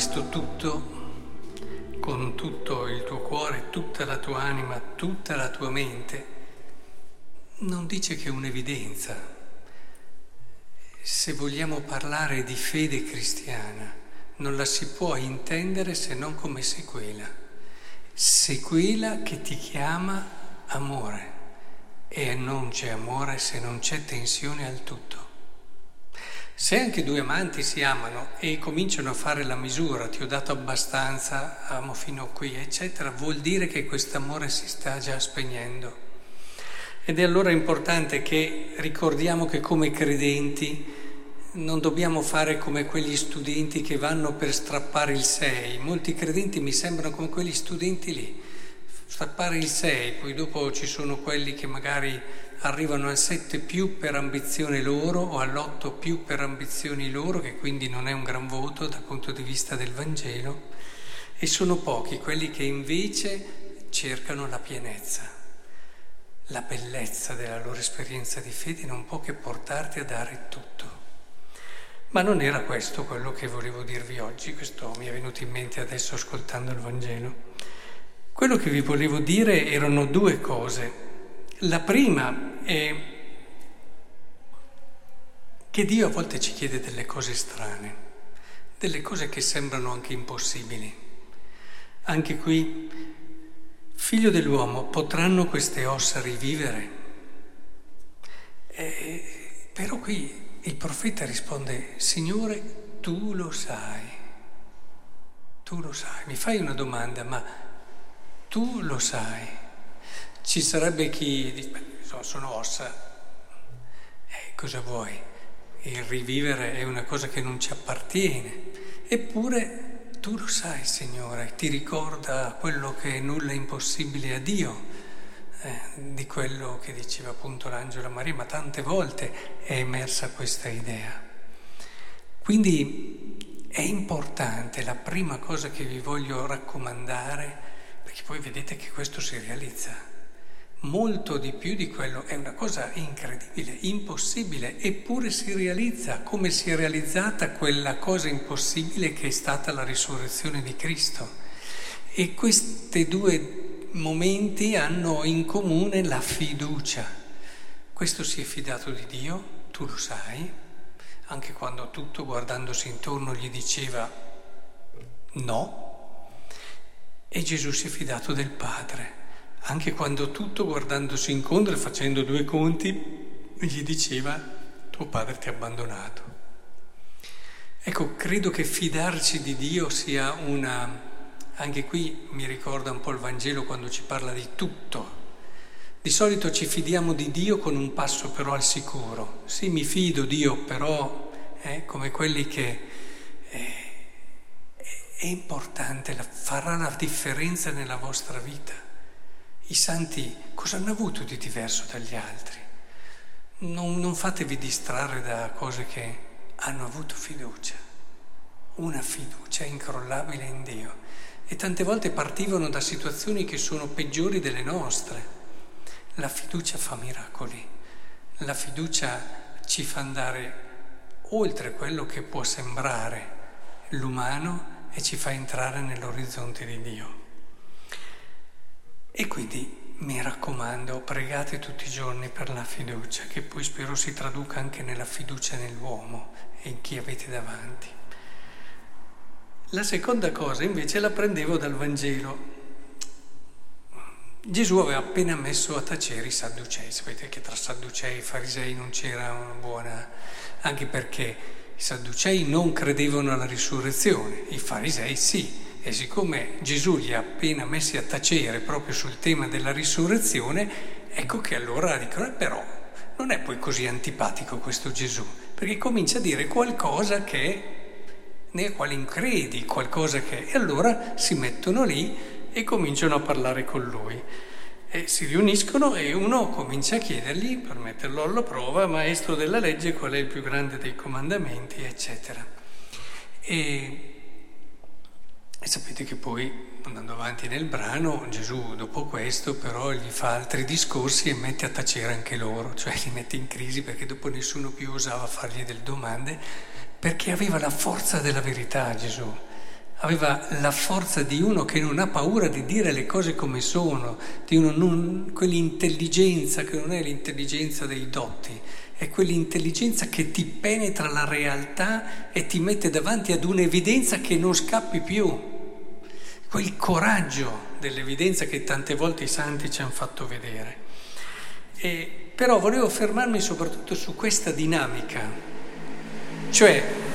questo tutto con tutto il tuo cuore, tutta la tua anima, tutta la tua mente, non dice che è un'evidenza. Se vogliamo parlare di fede cristiana, non la si può intendere se non come sequela. Sequela che ti chiama amore e non c'è amore se non c'è tensione al tutto. Se anche due amanti si amano e cominciano a fare la misura, ti ho dato abbastanza, amo fino a qui, eccetera, vuol dire che questo amore si sta già spegnendo. Ed è allora importante che ricordiamo che come credenti non dobbiamo fare come quegli studenti che vanno per strappare il 6. Molti credenti mi sembrano come quegli studenti lì, strappare il 6, poi dopo ci sono quelli che magari arrivano al 7 più per ambizione loro o all'8 più per ambizioni loro, che quindi non è un gran voto dal punto di vista del Vangelo, e sono pochi quelli che invece cercano la pienezza, la bellezza della loro esperienza di fede non può che portarti a dare tutto. Ma non era questo quello che volevo dirvi oggi, questo mi è venuto in mente adesso ascoltando il Vangelo. Quello che vi volevo dire erano due cose. La prima è che Dio a volte ci chiede delle cose strane, delle cose che sembrano anche impossibili. Anche qui, figlio dell'uomo, potranno queste ossa rivivere? Eh, però qui il profeta risponde, Signore, tu lo sai, tu lo sai. Mi fai una domanda, ma tu lo sai. Ci sarebbe chi dice, beh, sono ossa, eh, cosa vuoi? Il rivivere è una cosa che non ci appartiene. Eppure tu lo sai, Signore, ti ricorda quello che è nulla impossibile a Dio, eh, di quello che diceva appunto l'angelo Maria, ma tante volte è emersa questa idea. Quindi è importante, la prima cosa che vi voglio raccomandare, perché poi vedete che questo si realizza molto di più di quello, è una cosa incredibile, impossibile, eppure si realizza come si è realizzata quella cosa impossibile che è stata la risurrezione di Cristo. E questi due momenti hanno in comune la fiducia. Questo si è fidato di Dio, tu lo sai, anche quando tutto guardandosi intorno gli diceva no, e Gesù si è fidato del Padre anche quando tutto guardandosi incontro e facendo due conti gli diceva tuo padre ti ha abbandonato. Ecco, credo che fidarci di Dio sia una... Anche qui mi ricorda un po' il Vangelo quando ci parla di tutto. Di solito ci fidiamo di Dio con un passo però al sicuro. Sì, mi fido Dio, però eh, come quelli che... Eh, è importante, farà la differenza nella vostra vita. I santi cosa hanno avuto di diverso dagli altri? Non, non fatevi distrarre da cose che hanno avuto fiducia, una fiducia incrollabile in Dio. E tante volte partivano da situazioni che sono peggiori delle nostre. La fiducia fa miracoli, la fiducia ci fa andare oltre quello che può sembrare l'umano e ci fa entrare nell'orizzonte di Dio. E quindi mi raccomando, pregate tutti i giorni per la fiducia, che poi spero si traduca anche nella fiducia nell'uomo e in chi avete davanti. La seconda cosa invece la prendevo dal Vangelo. Gesù aveva appena messo a tacere i sadducei, sapete che tra sadducei e farisei non c'era una buona, anche perché i sadducei non credevano alla risurrezione, i farisei sì. E siccome Gesù li ha appena messi a tacere proprio sul tema della risurrezione, ecco che allora dicono, eh, però non è poi così antipatico questo Gesù, perché comincia a dire qualcosa che nel quale incredi, qualcosa che... E allora si mettono lì e cominciano a parlare con lui. E si riuniscono e uno comincia a chiedergli, per metterlo alla prova, maestro della legge, qual è il più grande dei comandamenti, eccetera. E e sapete che poi, andando avanti nel brano, Gesù dopo questo però gli fa altri discorsi e mette a tacere anche loro, cioè li mette in crisi perché dopo nessuno più osava fargli delle domande, perché aveva la forza della verità Gesù, aveva la forza di uno che non ha paura di dire le cose come sono, di uno non, quell'intelligenza che non è l'intelligenza dei dotti, è quell'intelligenza che ti penetra la realtà e ti mette davanti ad un'evidenza che non scappi più, quel coraggio dell'evidenza che tante volte i santi ci hanno fatto vedere. E, però volevo fermarmi soprattutto su questa dinamica, cioè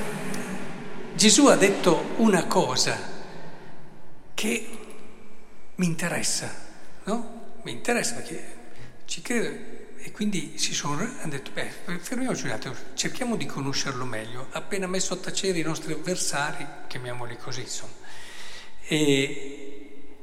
Gesù ha detto una cosa che mi interessa, no? Mi interessa perché ci credo. E quindi si sono, hanno detto, beh, fermiamoci un attimo, cerchiamo di conoscerlo meglio. Appena messo a tacere i nostri avversari, chiamiamoli così, insomma. E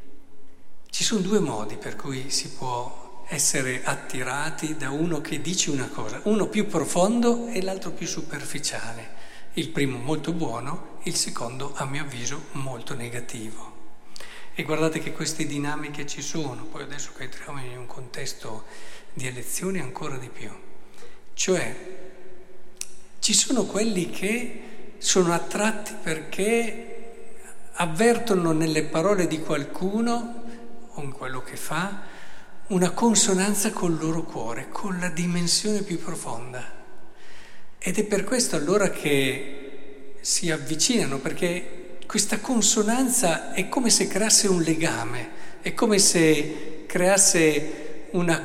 ci sono due modi per cui si può essere attirati da uno che dice una cosa, uno più profondo e l'altro più superficiale il primo molto buono, il secondo a mio avviso molto negativo. E guardate che queste dinamiche ci sono, poi adesso che entriamo in un contesto di elezioni ancora di più. Cioè, ci sono quelli che sono attratti perché avvertono nelle parole di qualcuno o in quello che fa una consonanza col loro cuore, con la dimensione più profonda. Ed è per questo allora che si avvicinano, perché questa consonanza è come se creasse un legame, è come se creasse una...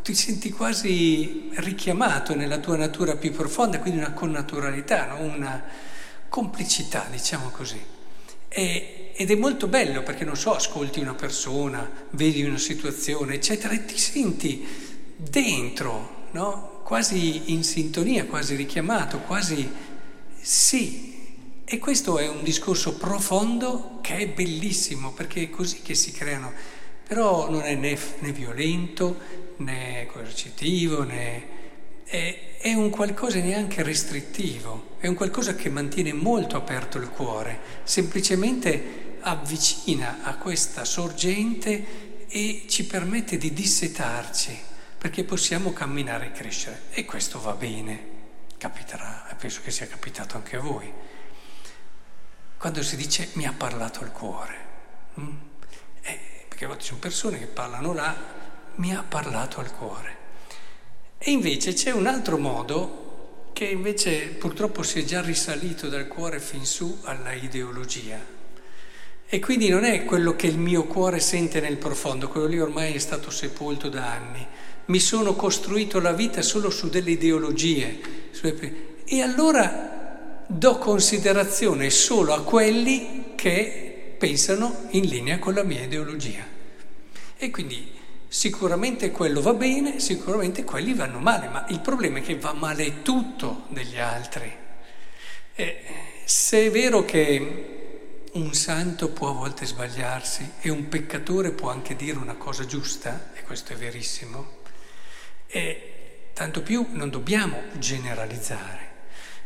ti senti quasi richiamato nella tua natura più profonda, quindi una connaturalità, no? una complicità, diciamo così. E, ed è molto bello perché, non so, ascolti una persona, vedi una situazione, eccetera, e ti senti dentro, no? quasi in sintonia, quasi richiamato, quasi sì. E questo è un discorso profondo che è bellissimo perché è così che si creano, però non è né, né violento né coercitivo né... È, è un qualcosa neanche restrittivo, è un qualcosa che mantiene molto aperto il cuore, semplicemente avvicina a questa sorgente e ci permette di dissetarci perché possiamo camminare e crescere e questo va bene, capiterà, penso che sia capitato anche a voi. Quando si dice mi ha parlato il cuore, hm? eh, perché a volte ci sono persone che parlano là, mi ha parlato al cuore. E invece c'è un altro modo che invece purtroppo si è già risalito dal cuore fin su alla ideologia. E quindi non è quello che il mio cuore sente nel profondo, quello lì ormai è stato sepolto da anni, mi sono costruito la vita solo su delle ideologie. E allora do considerazione solo a quelli che pensano in linea con la mia ideologia. E quindi sicuramente quello va bene, sicuramente quelli vanno male, ma il problema è che va male tutto degli altri. E se è vero che un santo può a volte sbagliarsi e un peccatore può anche dire una cosa giusta, e questo è verissimo, e tanto più non dobbiamo generalizzare.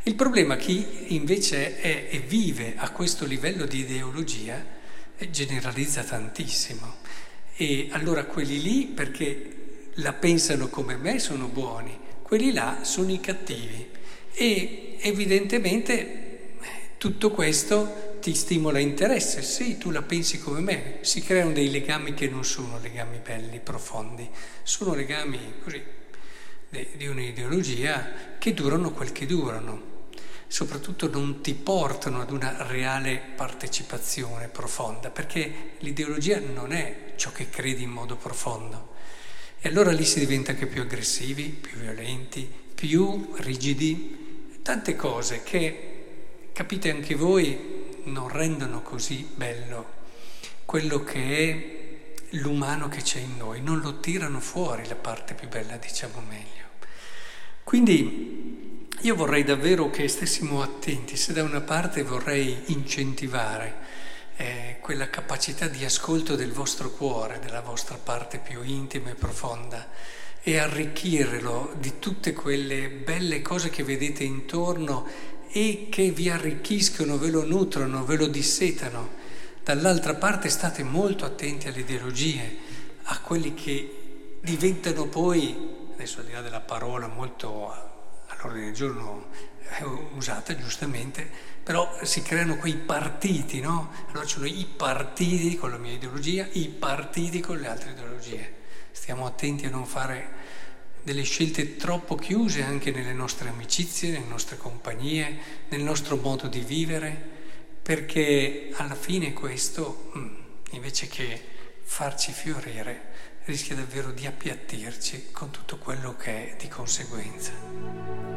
Il problema chi invece è e vive a questo livello di ideologia generalizza tantissimo. E allora quelli lì, perché la pensano come me, sono buoni, quelli là sono i cattivi. E evidentemente eh, tutto questo ti stimola interesse, sì, tu la pensi come me, si creano dei legami che non sono legami belli, profondi, sono legami così di un'ideologia che durano quel che durano, soprattutto non ti portano ad una reale partecipazione profonda, perché l'ideologia non è ciò che credi in modo profondo. E allora lì si diventa anche più aggressivi, più violenti, più rigidi, tante cose che, capite anche voi, non rendono così bello quello che è l'umano che c'è in noi, non lo tirano fuori la parte più bella, diciamo meglio. Quindi io vorrei davvero che stessimo attenti, se da una parte vorrei incentivare eh, quella capacità di ascolto del vostro cuore, della vostra parte più intima e profonda, e arricchirlo di tutte quelle belle cose che vedete intorno e che vi arricchiscono, ve lo nutrono, ve lo dissetano Dall'altra parte state molto attenti alle ideologie, a quelli che diventano poi, adesso al di là della parola molto all'ordine del giorno è usata giustamente, però si creano quei partiti, no? Allora ci sono i partiti con la mia ideologia, i partiti con le altre ideologie. Stiamo attenti a non fare delle scelte troppo chiuse anche nelle nostre amicizie, nelle nostre compagnie, nel nostro modo di vivere, perché alla fine questo, mm, invece che farci fiorire, rischia davvero di appiattirci con tutto quello che è di conseguenza.